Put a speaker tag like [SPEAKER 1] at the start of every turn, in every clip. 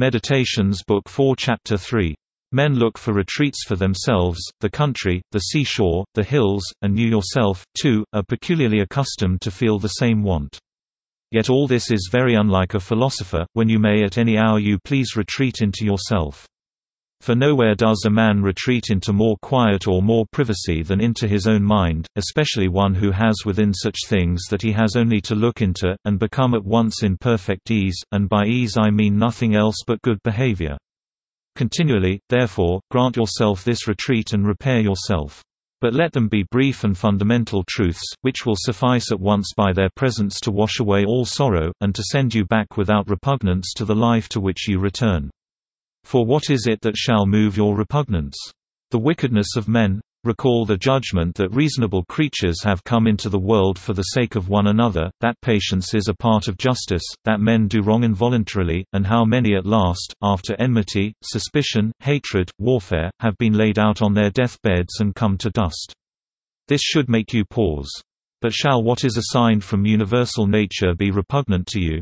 [SPEAKER 1] Meditations Book 4 Chapter 3. Men look for retreats for themselves, the country, the seashore, the hills, and you yourself, too, are peculiarly accustomed to feel the same want. Yet all this is very unlike a philosopher, when you may at any hour you please retreat into yourself. For nowhere does a man retreat into more quiet or more privacy than into his own mind, especially one who has within such things that he has only to look into, and become at once in perfect ease, and by ease I mean nothing else but good behavior. Continually, therefore, grant yourself this retreat and repair yourself. But let them be brief and fundamental truths, which will suffice at once by their presence to wash away all sorrow, and to send you back without repugnance to the life to which you return. For what is it that shall move your repugnance? The wickedness of men? Recall the judgment that reasonable creatures have come into the world for the sake of one another, that patience is a part of justice, that men do wrong involuntarily, and how many at last, after enmity, suspicion, hatred, warfare, have been laid out on their death-beds and come to dust. This should make you pause. But shall what is assigned from universal nature be repugnant to you?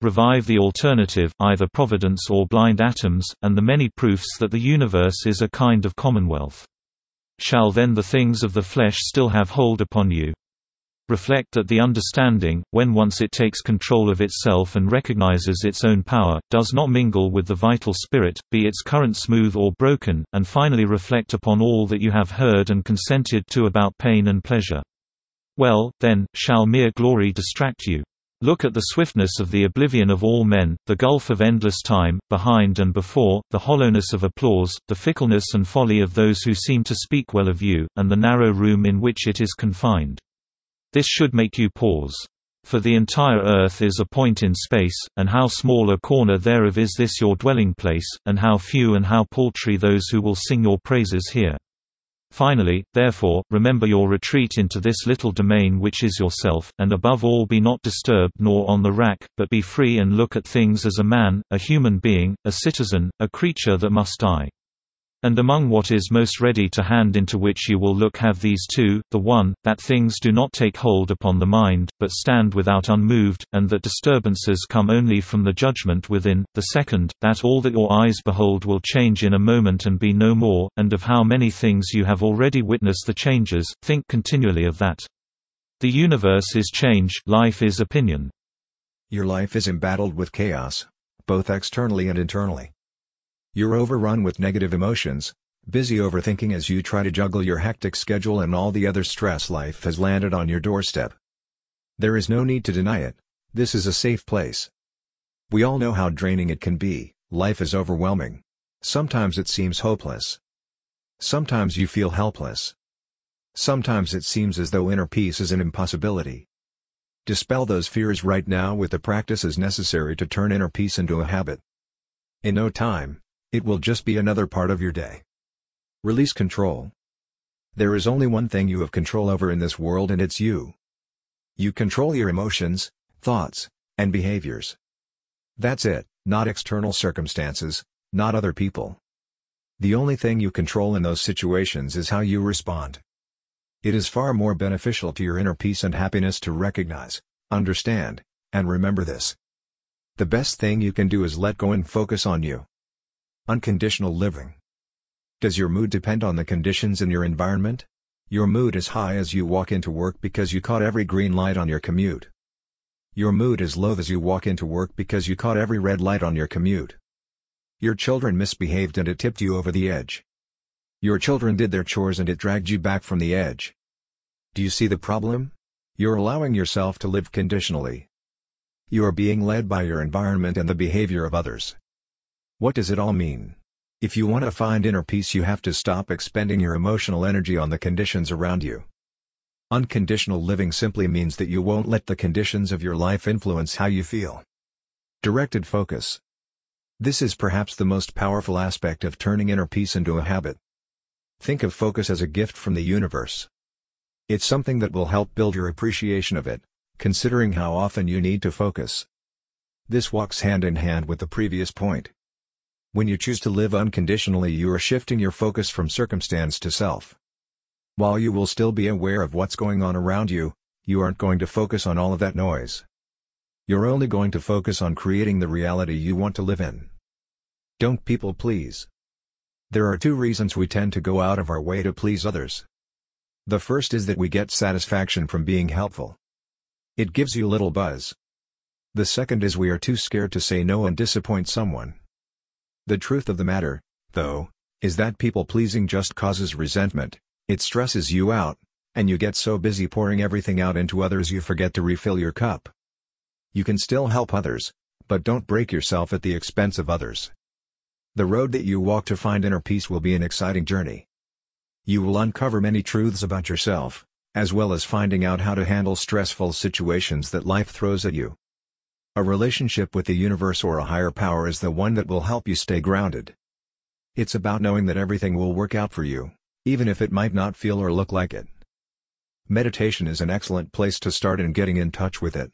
[SPEAKER 1] Revive the alternative either providence or blind atoms, and the many proofs that the universe is a kind of commonwealth. Shall then the things of the flesh still have hold upon you? Reflect that the understanding, when once it takes control of itself and recognizes its own power, does not mingle with the vital spirit, be its current smooth or broken, and finally reflect upon all that you have heard and consented to about pain and pleasure. Well, then, shall mere glory distract you? Look at the swiftness of the oblivion of all men, the gulf of endless time, behind and before, the hollowness of applause, the fickleness and folly of those who seem to speak well of you, and the narrow room in which it is confined. This should make you pause. For the entire earth is a point in space, and how small a corner thereof is this your dwelling place, and how few and how paltry those who will sing your praises here. Finally, therefore, remember your retreat into this little domain which is yourself, and above all be not disturbed nor on the rack, but be free and look at things as a man, a human being, a citizen, a creature that must die. And among what is most ready to hand into which you will look have these two, the one, that things do not take hold upon the mind, but stand without unmoved, and that disturbances come only from the judgment within, the second, that all that your eyes behold will change in a moment and be no more, and of how many things you have already witnessed the changes, think continually of that. The universe is change, life is opinion.
[SPEAKER 2] Your life is embattled with chaos, both externally and internally. You're overrun with negative emotions, busy overthinking as you try to juggle your hectic schedule and all the other stress life has landed on your doorstep. There is no need to deny it, this is a safe place. We all know how draining it can be, life is overwhelming. Sometimes it seems hopeless. Sometimes you feel helpless. Sometimes it seems as though inner peace is an impossibility. Dispel those fears right now with the practices necessary to turn inner peace into a habit. In no time, it will just be another part of your day. Release control. There is only one thing you have control over in this world and it's you. You control your emotions, thoughts, and behaviors. That's it, not external circumstances, not other people. The only thing you control in those situations is how you respond. It is far more beneficial to your inner peace and happiness to recognize, understand, and remember this. The best thing you can do is let go and focus on you. Unconditional living. Does your mood depend on the conditions in your environment? Your mood is high as you walk into work because you caught every green light on your commute. Your mood is low as you walk into work because you caught every red light on your commute. Your children misbehaved and it tipped you over the edge. Your children did their chores and it dragged you back from the edge. Do you see the problem? You're allowing yourself to live conditionally. You are being led by your environment and the behavior of others. What does it all mean? If you want to find inner peace you have to stop expending your emotional energy on the conditions around you. Unconditional living simply means that you won't let the conditions of your life influence how you feel. Directed focus. This is perhaps the most powerful aspect of turning inner peace into a habit. Think of focus as a gift from the universe. It's something that will help build your appreciation of it, considering how often you need to focus. This walks hand in hand with the previous point. When you choose to live unconditionally you are shifting your focus from circumstance to self. While you will still be aware of what's going on around you, you aren't going to focus on all of that noise. You're only going to focus on creating the reality you want to live in. Don't people please. There are two reasons we tend to go out of our way to please others. The first is that we get satisfaction from being helpful. It gives you little buzz. The second is we are too scared to say no and disappoint someone. The truth of the matter, though, is that people-pleasing just causes resentment, it stresses you out, and you get so busy pouring everything out into others you forget to refill your cup. You can still help others, but don't break yourself at the expense of others. The road that you walk to find inner peace will be an exciting journey. You will uncover many truths about yourself, as well as finding out how to handle stressful situations that life throws at you. A relationship with the universe or a higher power is the one that will help you stay grounded. It's about knowing that everything will work out for you, even if it might not feel or look like it. Meditation is an excellent place to start in getting in touch with it.